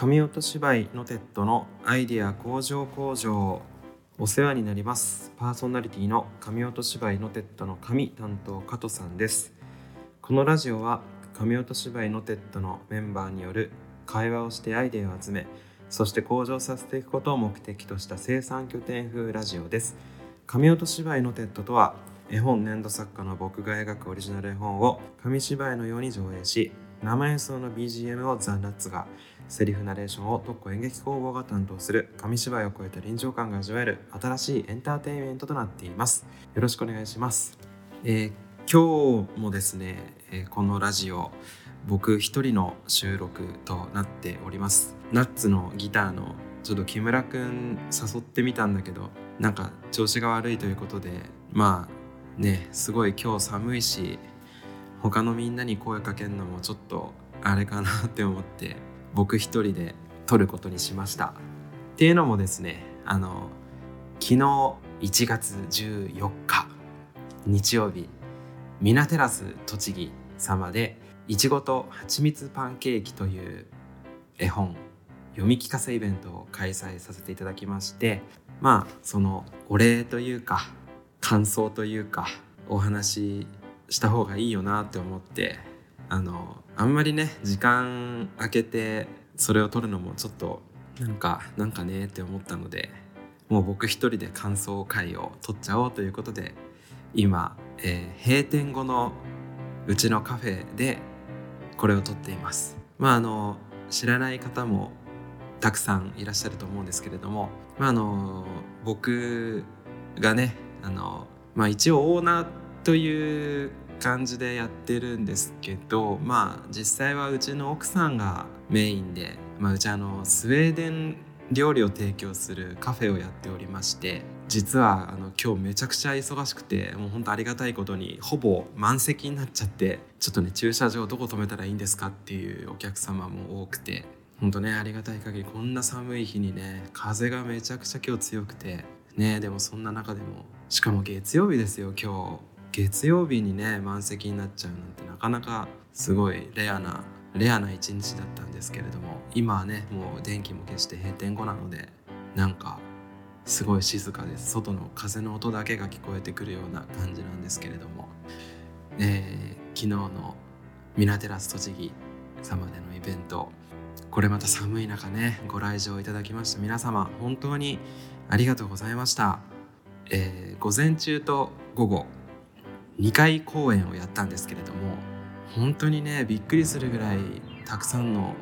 神音芝居のテッドのアイディア工場工場お世話になります。パーソナリティの神音芝居のテッドの紙担当加藤さんです。このラジオは神音芝居のテッドのメンバーによる会話をしてアイデアを集めそして向上させていくことを目的とした生産拠点風ラジオです。神音芝居のテッドとは絵本粘土作家の僕が描くオリジナル絵本を紙芝居のように上映し生演奏の BGM をザ・ナッツがセリフナレーションを特攻演劇工房が担当する紙芝居を超えた臨場感が味わえる新しいエンターテインメントとなっています。よろしくお願いします、えー、今日もですね、えー、このラジオ僕一人の収録となっております。ナッツのギターのちょっと木村くん誘ってみたんだけどなんか調子が悪いということでまあねすごい今日寒いし他のみんなに声かけるのもちょっとあれかなって思って僕一人で撮ることにしました。っていうのもですねあの昨日1月14日日曜日ミナテラス栃木様でいちごと蜂蜜パンケーキという絵本読み聞かせイベントを開催させていただきましてまあそのお礼というか感想というかお話しした方がいいよなって思ってあのあんまりね時間空けてそれを撮るのもちょっとなんかなんかねって思ったのでもう僕一人で感想会を撮っちゃおうということで今、えー、閉店後のうちのカフェでこれを撮っています。まああの知らない方もたくさんいらっしゃると思うんですけれども、まあ、あの僕がねあの、まあ、一応オーナーという感じでやってるんですけどまあ実際はうちの奥さんがメインで、まあ、うちあのスウェーデン料理を提供するカフェをやっておりまして実はあの今日めちゃくちゃ忙しくてもうほんとありがたいことにほぼ満席になっちゃってちょっとね駐車場どこ止めたらいいんですかっていうお客様も多くてほんとねありがたい限りこんな寒い日にね風がめちゃくちゃ今日強くてねでもそんな中でもしかも月曜日ですよ今日。月曜日にね満席になっちゃうなんてなかなかすごいレアなレアな一日だったんですけれども今はねもう電気も消して閉店後なのでなんかすごい静かです外の風の音だけが聞こえてくるような感じなんですけれども、えー、昨日のミナテラス栃木様でのイベントこれまた寒い中ねご来場いただきました。皆様本当にありがとうございました、えー、午前中と午後2回公演をやったんですけれども本当にねびっくりするぐらいたくさんの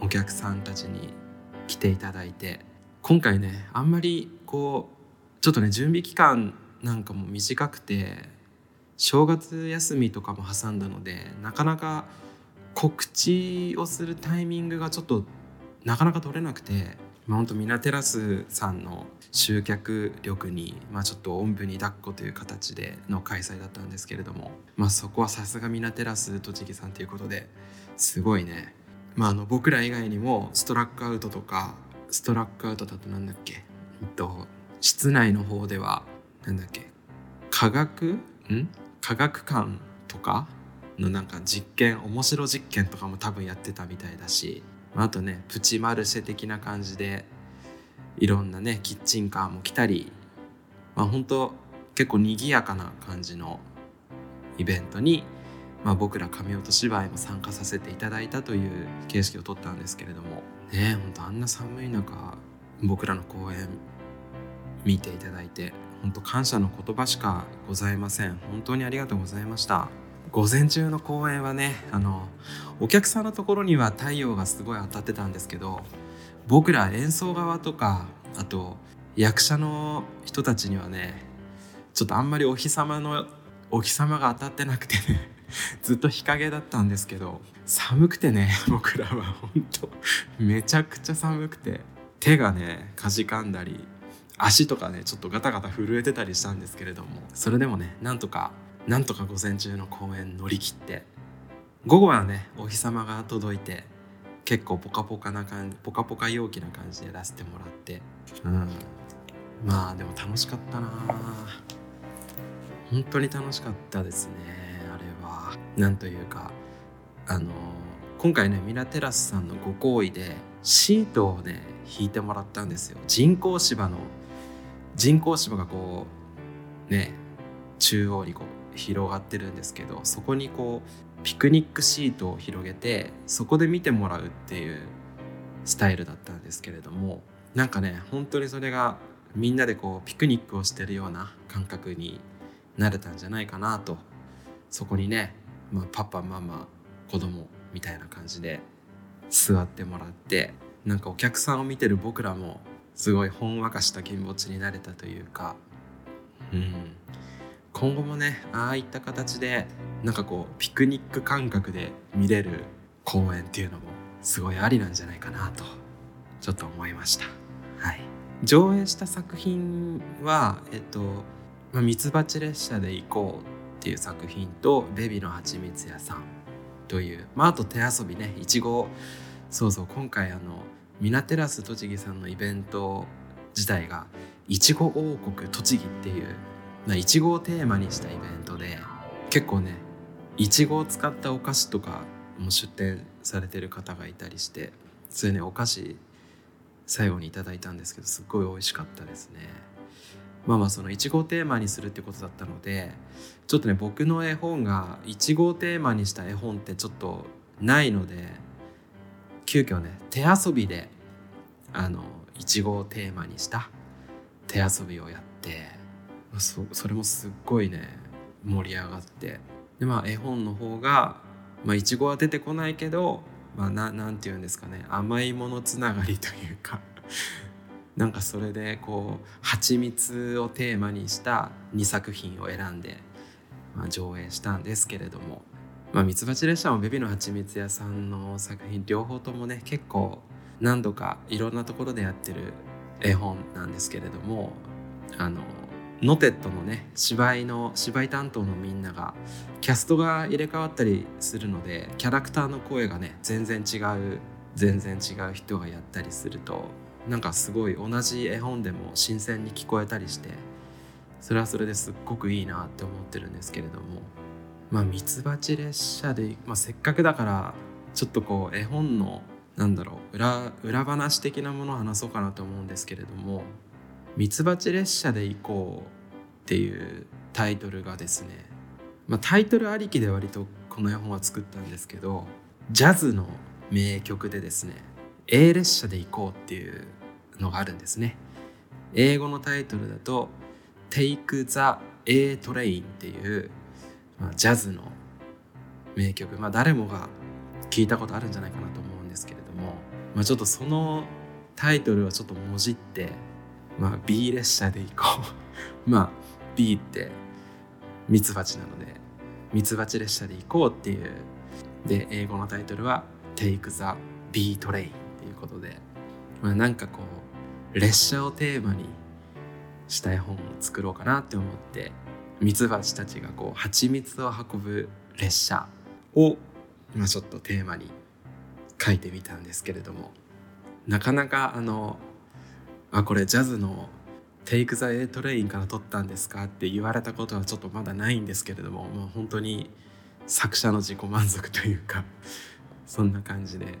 お客さんたちに来ていただいて今回ねあんまりこうちょっとね準備期間なんかも短くて正月休みとかも挟んだのでなかなか告知をするタイミングがちょっとなかなか取れなくてまあ、本当ミナテラスさんの集客力に、まあ、ちょっとおんぶに抱っこという形での開催だったんですけれども、まあ、そこはさすがミナテラス栃木さんということですごいね、まあ、あの僕ら以外にもストラックアウトとかストラックアウトだとなんだっけ、えっと、室内の方ではなんだっけ？科学？ん？科学館とかのなんか実験面白実験とかも多分やってたみたいだしあとねプチマルシェ的な感じでいろんなねキッチンカーも来たりまあ本当結構賑やかな感じのイベントに、まあ、僕ら神音芝居も参加させていただいたという形式をとったんですけれどもね本当あんな寒い中僕らの公演見ていただいて本当感謝の言葉しかございません。本当にありがとうございました。午前中の公演はねあのお客さんのところには太陽がすごい当たってたんですけど僕ら演奏側とかあと役者の人たちにはねちょっとあんまりお日様のお日様が当たってなくてね ずっと日陰だったんですけど寒くてね 僕らは本当めちゃくちゃ寒くて手がねかじかんだり足とかねちょっとガタガタ震えてたりしたんですけれどもそれでもねなんとかなんとか午前中の公演乗り切って午後はねお日様が届いて結構ポカポカな感じポカポカ陽気な感じで出してもらってうん。まあでも楽しかったな。本当に楽しかったですねあれは。なんというかあの今回ねミラテラスさんのご好意でシートをね引いてもらったんですよ。人工芝の人工芝がこうね中央にこう広がってるんですけどそこにこうピクニックシートを広げてそこで見てもらうっていうスタイルだったんですけれどもなんかね本当にそれがみんなでこうピクニックをしてるような感覚になれたんじゃないかなとそこにね、まあ、パパママ子供みたいな感じで座ってもらってなんかお客さんを見てる僕らもすごいほんわかした気持ちになれたというか、うん、今後もねああいった形でなんかこうピクニック感覚で見れる公演っていうのもすごいありなんじゃないかなとちょっと思いました。はい、上映した作品は、えっとまあ、ミツバチ列車で行こうっていう作品とベビのはちみつ屋さんという、まあ、あと手遊びねいちごそうそう今回あのミナテラス栃木さんのイベント自体がいちご王国栃木っていういちごをテーマにしたイベントで結構ねいちごを使ったお菓子とかも出店されてる方がいたりしてそれねお菓子最後にいただいたんですけどすっごい美味しかったですね。まあまあそのいちごをテーマにするってことだったのでちょっとね僕の絵本がいちごをテーマにした絵本ってちょっとないので急遽ね手遊びであのいちごをテーマにした手遊びをやってそそれもすっごいね盛り上がって。でまあ絵本の方がいちごは出てこないけどまあななんて言うんですかね甘いものつながりというか。なんかそれでこう蜂蜜をテーマにした2作品を選んで、まあ、上映したんですけれども。まあ、ミツバチ列車もベビの蜂蜜屋さんの作品両方ともね結構何度かいろんなところでやってる絵本なんですけれどもあのノテッドのね芝居の芝居担当のみんながキャストが入れ替わったりするのでキャラクターの声がね全然違う全然違う人がやったりするとなんかすごい同じ絵本でも新鮮に聞こえたりしてそれはそれですっごくいいなって思ってるんですけれどもまあミツバチ列車で、まあ、せっかくだからちょっとこう絵本のなんだろう裏裏話的なものを話そうかなと思うんですけれども「ミツバチ列車で行こう」っていうタイトルがですね、まあ、タイトルありきで割とこの絵本は作ったんですけどジャズの名曲でですね「A 列車で行こう」っていうのがあるんですね。英語のタイトルだと「Take the A Train」っていうまあ、ジャズの名曲、まあ、誰もが聞いたことあるんじゃないかなと思うんですけれども、まあ、ちょっとそのタイトルをちょっともじって、まあ、B 列車で行こう。まあ B ってミツバチなのでミツバチ列車で行こうっていう。で英語のタイトルは Take the B Train っていうことで、まあ、なんかこう列車をテーマにした絵本を作ろうかなって思ってミツバチたちがこう蜂蜜を運ぶ列車を、まあ、ちょっとテーマに書いてみたんですけれども。なかなかあの「あこれジャズのテイク・ザ・エトレインから撮ったんですか?」って言われたことはちょっとまだないんですけれども、まあ、本当に作者の自己満足というか そんな感じで、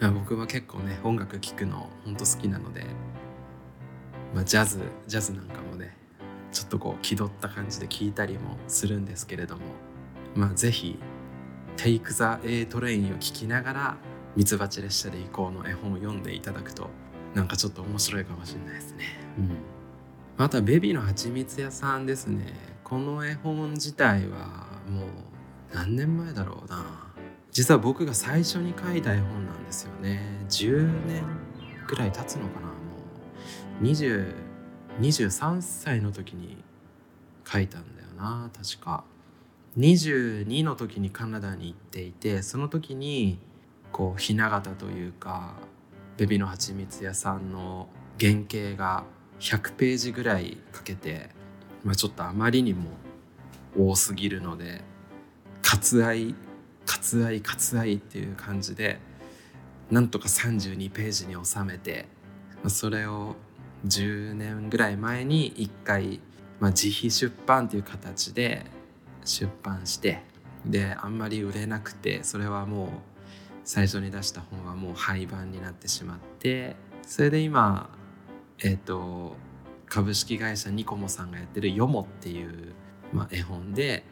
僕は結構ね音楽聴くの本当好きなので、まあ、ジャズジャズなんかもねちょっとこう気取った感じで聞いたりもするんですけれどもまあ是非「Take the A Train」を聞きながら「ミツバチ列車で行こう」の絵本を読んでいただくとなんかちょっと面白いかもしれないですね。うん、あとはベビーのはちみつ屋さんですね。この絵本自体はもう何年前だろうな。実は僕が最初に書いた絵本なんですよね。10年くらい経つのかな。もう20 23歳の時に書いたんだよな。確か。22の時にカナダに行っていてその時にこうひな形というかベビのはちみつ屋さんの原型が100ページぐらいかけて、まあ、ちょっとあまりにも多すぎるので割愛割愛割愛っていう感じでなんとか32ページに収めてまあそれを10年ぐらい前に1回、まあ、自費出版という形で出版してであんまり売れなくてそれはもう最初に出した本はもう廃盤になってしまってそれで今えっ、ー、と株式会社ニコモさんがやってる「ヨモ」っていう、まあ、絵本で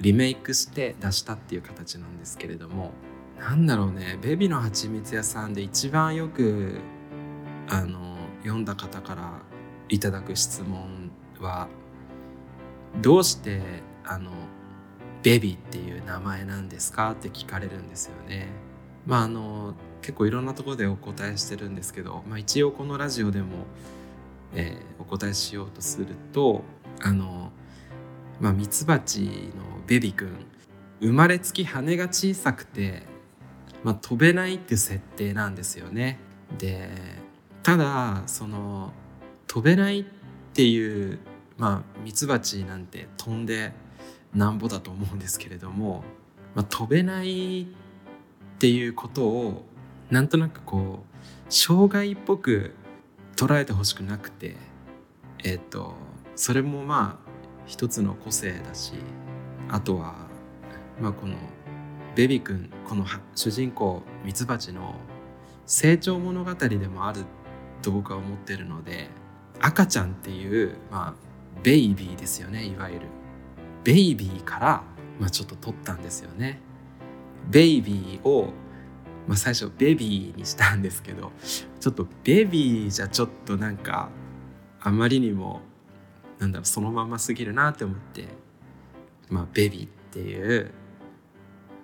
リメイクして出したっていう形なんですけれどもなんだろうねベビのはちみつ屋さんで一番よくあの読んだ方からいただく質問はどうしてあのベビーっていう名前なんですかって聞かれるんですよね。まああの結構いろんなところでお答えしてるんですけど、まあ、一応このラジオでも、えー、お答えしようとするとあのまあミツバチのベビくん生まれつき羽が小さくて、まあ、飛べないっていう設定なんですよね。でただその飛べないっていうまあミツバチなんて飛んでなんぼだと思うんですけれども、まあ、飛べないってっていうことをなんとなくこう障害っぽく捉えてほしくなくてえっ、ー、とそれもまあ一つの個性だしあとはまあこのベビ君この主人公ミツバチの成長物語でもあると僕は思ってるので赤ちゃんっていう、まあ、ベイビーですよねいわゆる。ベイビーから、まあ、ちょっと取ったんですよね。ベイビーを、まあ、最初ベビーにしたんですけどちょっとベビーじゃちょっとなんかあまりにもなんだろうそのまますぎるなって思って、まあ、ベビーっていう、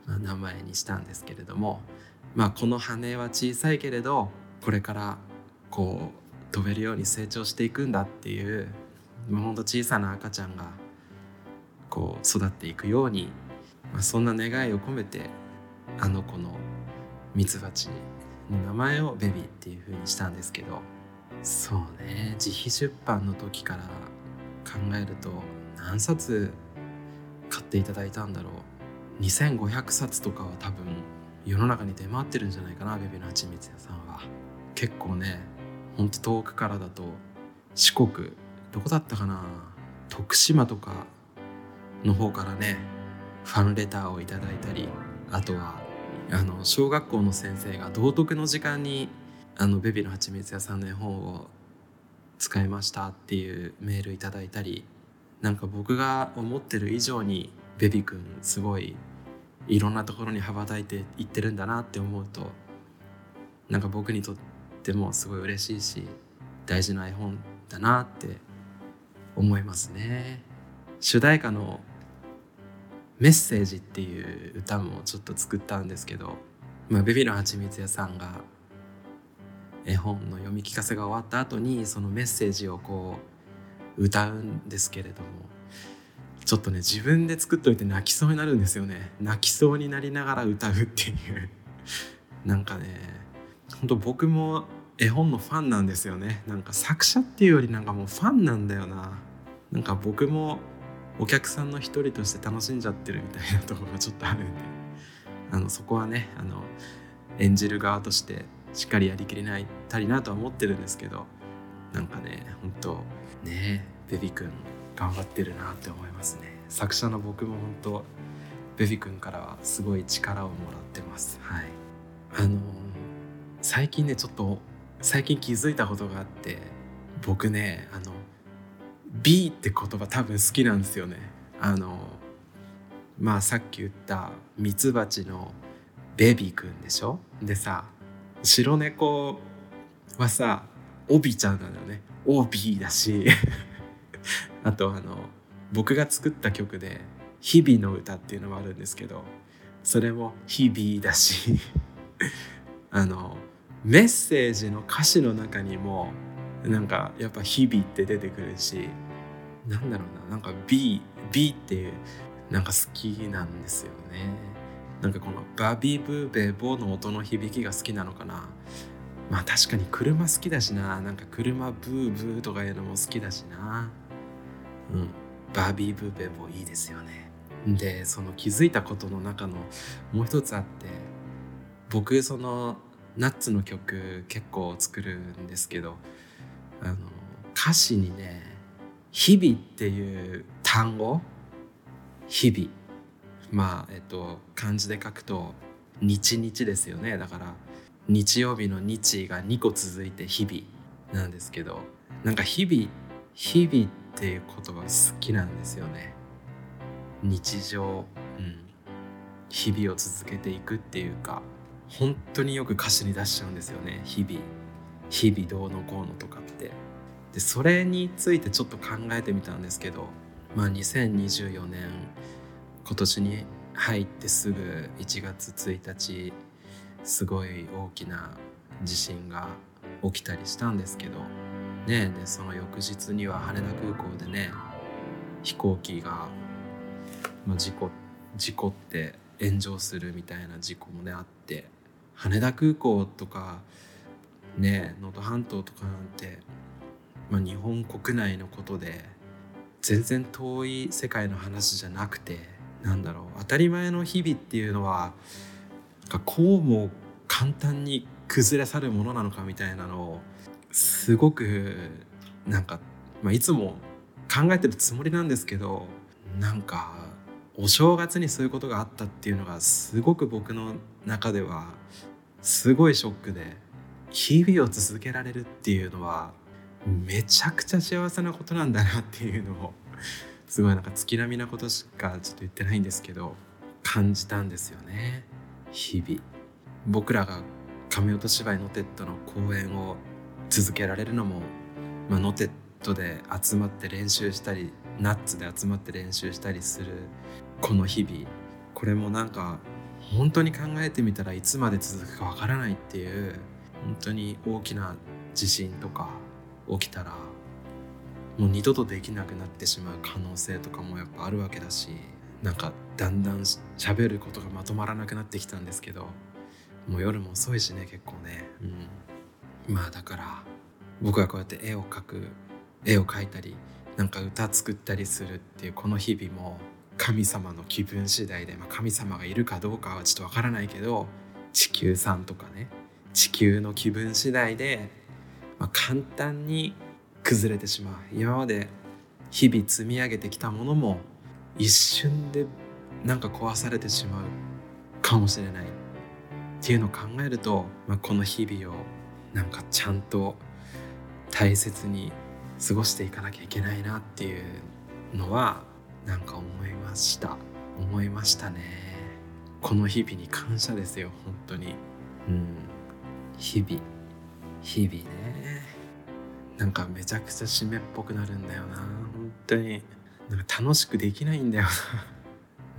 まあ、名前にしたんですけれども、まあ、この羽は小さいけれどこれからこう飛べるように成長していくんだっていうほんと小さな赤ちゃんがこう育っていくように、まあ、そんな願いを込めてあの子のミツバチの名前をベビーっていう風にしたんですけどそうね。自費出版の時から考えると何冊買っていただいたんだろう。2500冊とかは多分世の中に出回ってるんじゃないかなベビーのはちみつ屋さんは。結構ねほんと遠くからだと四国どこだったかな。徳島とかの方からねファンレターをいただいたりあとはあの小学校の先生が道徳の時間にあのベビーのはちみつ屋さんの絵本を使いましたっていうメールいただいたりなんか僕が思ってる以上にベビくんすごいいろんなところに羽ばたいていってるんだなって思うとなんか僕にとってもすごい嬉しいし大事な絵本だなって思いますね。主題歌の「メッセージ」っていう歌もちょっと作ったんですけど、まあ、ベビのはちみつ屋さんが絵本の読み聞かせが終わった後にそのメッセージをこう歌うんですけれどもちょっとね自分で作っといて泣きそうになるんですよね。泣きそうになりながら歌うっていう。なんかねほんと僕も絵本のファンなんですよね。なんか作者っていうよりなんかもうファンなんだよな。なんか僕もお客さんの一人として楽しんじゃってるみたいなところがちょっとあるんで。あのそこはねあの演じる側としてしっかりやりきれないたりなとは思ってるんですけどなんかね本当ねベビ君頑張ってるなって思いますね。作者の僕も本当ベビ君からはすごい力をもらってます。はい。あの最近ねちょっと最近気づいたことがあって僕ねあの B って言葉多分好きなんですよね。あのまあさっき言ったミツバチのベビーくんでしょ？でさ白猫はさオビちゃんなのよね。オビーだし。あとあの僕が作った曲で「日々の歌」っていうのもあるんですけどそれも「日々」だし。あのメッセージの歌詞の中にもなんかやっぱ「日々」って出てくるしなんだろうななんか B, B ってなんか好きなんですよね。なんかこのバビーブーベーボーの音の響きが好きなのかな。まあ確かに車好きだしな。なんか車ブーブーとかいうのも好きだしな。うん。バービーブーベーボーいいですよね。でその気づいたことの中のもう一つあって僕そのナッツの曲結構作るんですけどあの歌詞にね「日々」っていう単語日々。まあえっと漢字で書くと日日ですよね。だから日曜日の日が2個続いて日々なんですけどなんか日々日々っていう言葉好きなんですよね。日常うん。日々を続けていくっていうか本当によく歌詞に出しちゃうんですよね日々。日々どうのこうのとかって。でそれについてちょっと考えてみたんですけどまあ2024年今年に入ってすぐ1月1日すごい大きな地震が起きたりしたんですけどねでその翌日には羽田空港でね飛行機が、まあ、事故事故って炎上するみたいな事故もねあって羽田空港とかね。能登半島とかなんて、まあ、日本国内のことで全然遠い世界の話じゃなくてなんだろう当たり前の日々っていうのはこうも簡単に崩れ去るものなのかみたいなのをすごくなんか、まあ、いつも考えてるつもりなんですけどなんかお正月にそういうことがあったっていうのがすごく僕の中ではすごいショックで日々を続けられるっていうのはめちゃくちゃ幸せなことなんだなっていうのを すごいなんか月並みなことしかちょっと言ってないんですけど感じたんですよね。日々。僕らが神音芝居ノテットの公演を続けられるのも、まあ、ノテットで集まって練習したりナッツで集まって練習したりするこの日々。これもなんか本当に考えてみたらいつまで続くかわからないっていう本当に大きな地震とか起きたらもう二度とできなくなってしまう可能性とかもやっぱあるわけだしなんかだんだん喋ることがまとまらなくなってきたんですけどもう夜も遅いしね結構ね。うん。まあだから僕がこうやって絵を描く絵を描いたりなんか歌作ったりするっていうこの日々も神様の気分次第で、まあ、神様がいるかどうかはちょっとわからないけど地球さんとかね地球の気分次第で、まあ、簡単に崩れてしまう。今まで日々積み上げてきたものも一瞬でなんか壊されてしまうかもしれない。っていうのを考えると、まあ、この日々をなんかちゃんと大切に過ごしていかなきゃいけないなっていうのはなんか思いました。思いましたね。この日々に感謝ですよ本当に。うん。日々日々ね。なんかめちゃくちゃ締めっぽくなるんだよな。本当に。なんか楽しくできないんだよな。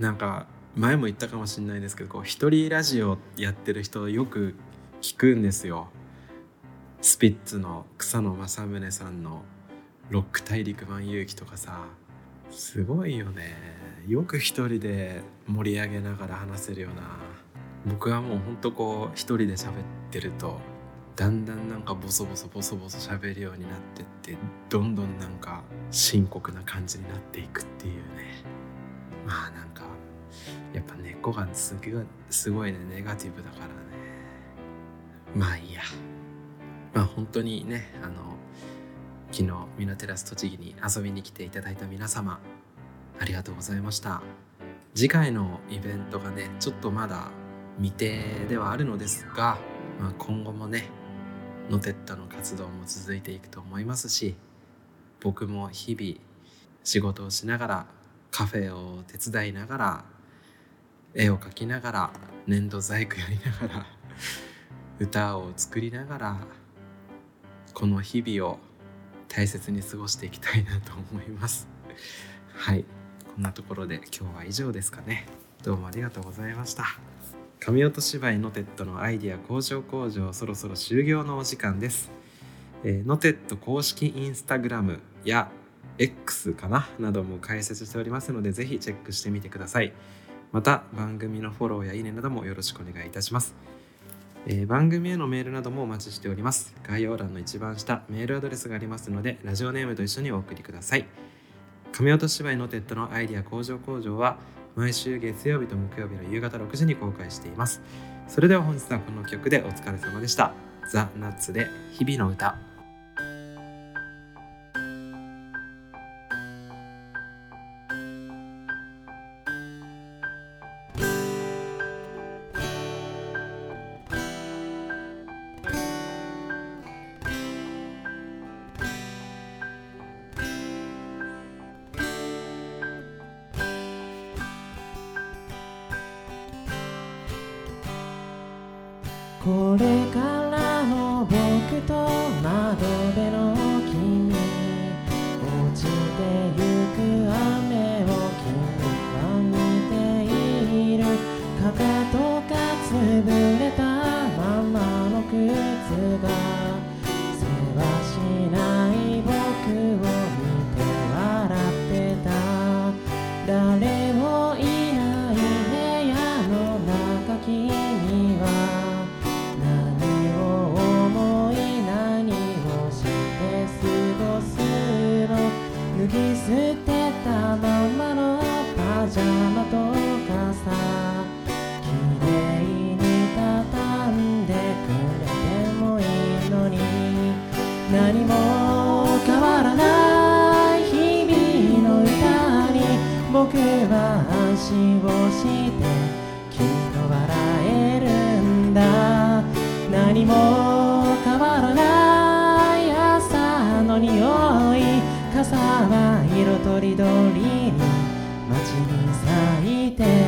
なんか前も言ったかもしれないですけどこう一人ラジオやってる人よく聞くんですよ。スピッツの草野正宗さんの「ロック大陸版勇気」とかさ。すごいよね。よく一人で盛り上げながら話せるよな。僕はもうほんとこう一人で喋ってるとだんだんなんかボソボソボソボソ喋るようになってってどんどんなんか深刻な感じになっていくっていうね。まあなんかやっぱ根っこがすごいすごいねネガティブだからね。まあいいや。まあ本当にねあの昨日ミナテラス栃木に遊びに来ていただいた皆様ありがとうございました。次回のイベントがねちょっとまだ未定ではあるのですが、まあ、今後もねノテッタの活動も続いていくと思いますし僕も日々仕事をしながらカフェを手伝いながら絵を描きながら粘土細工やりながら歌を作りながらこの日々を大切に過ごしていきたいなと思います。はい。こんなところで今日は以上ですかね。どうもありがとうございました。神音芝居ノテットのアイディア工場工場そろそろ終了のお時間です、えー、ノテット公式インスタグラムや X かな？なども解説しておりますのでぜひチェックしてみてください。また番組のフォローやいいねなどもよろしくお願いいたします、えー、番組へのメールなどもお待ちしております。概要欄の一番下メールアドレスがありますのでラジオネームと一緒にお送りください。神音芝居のテッドのアイディア工場工場は毎週月曜日と木曜日の夕方6時に公開しています。それでは本日はこの曲でお疲れ様でした。ザ・ナッツで日々の歌。何も変わらない日々の歌に僕は安心をしてきっと笑えるんだ。何も変わらない朝の匂い。傘は色とりどりに街に咲いて。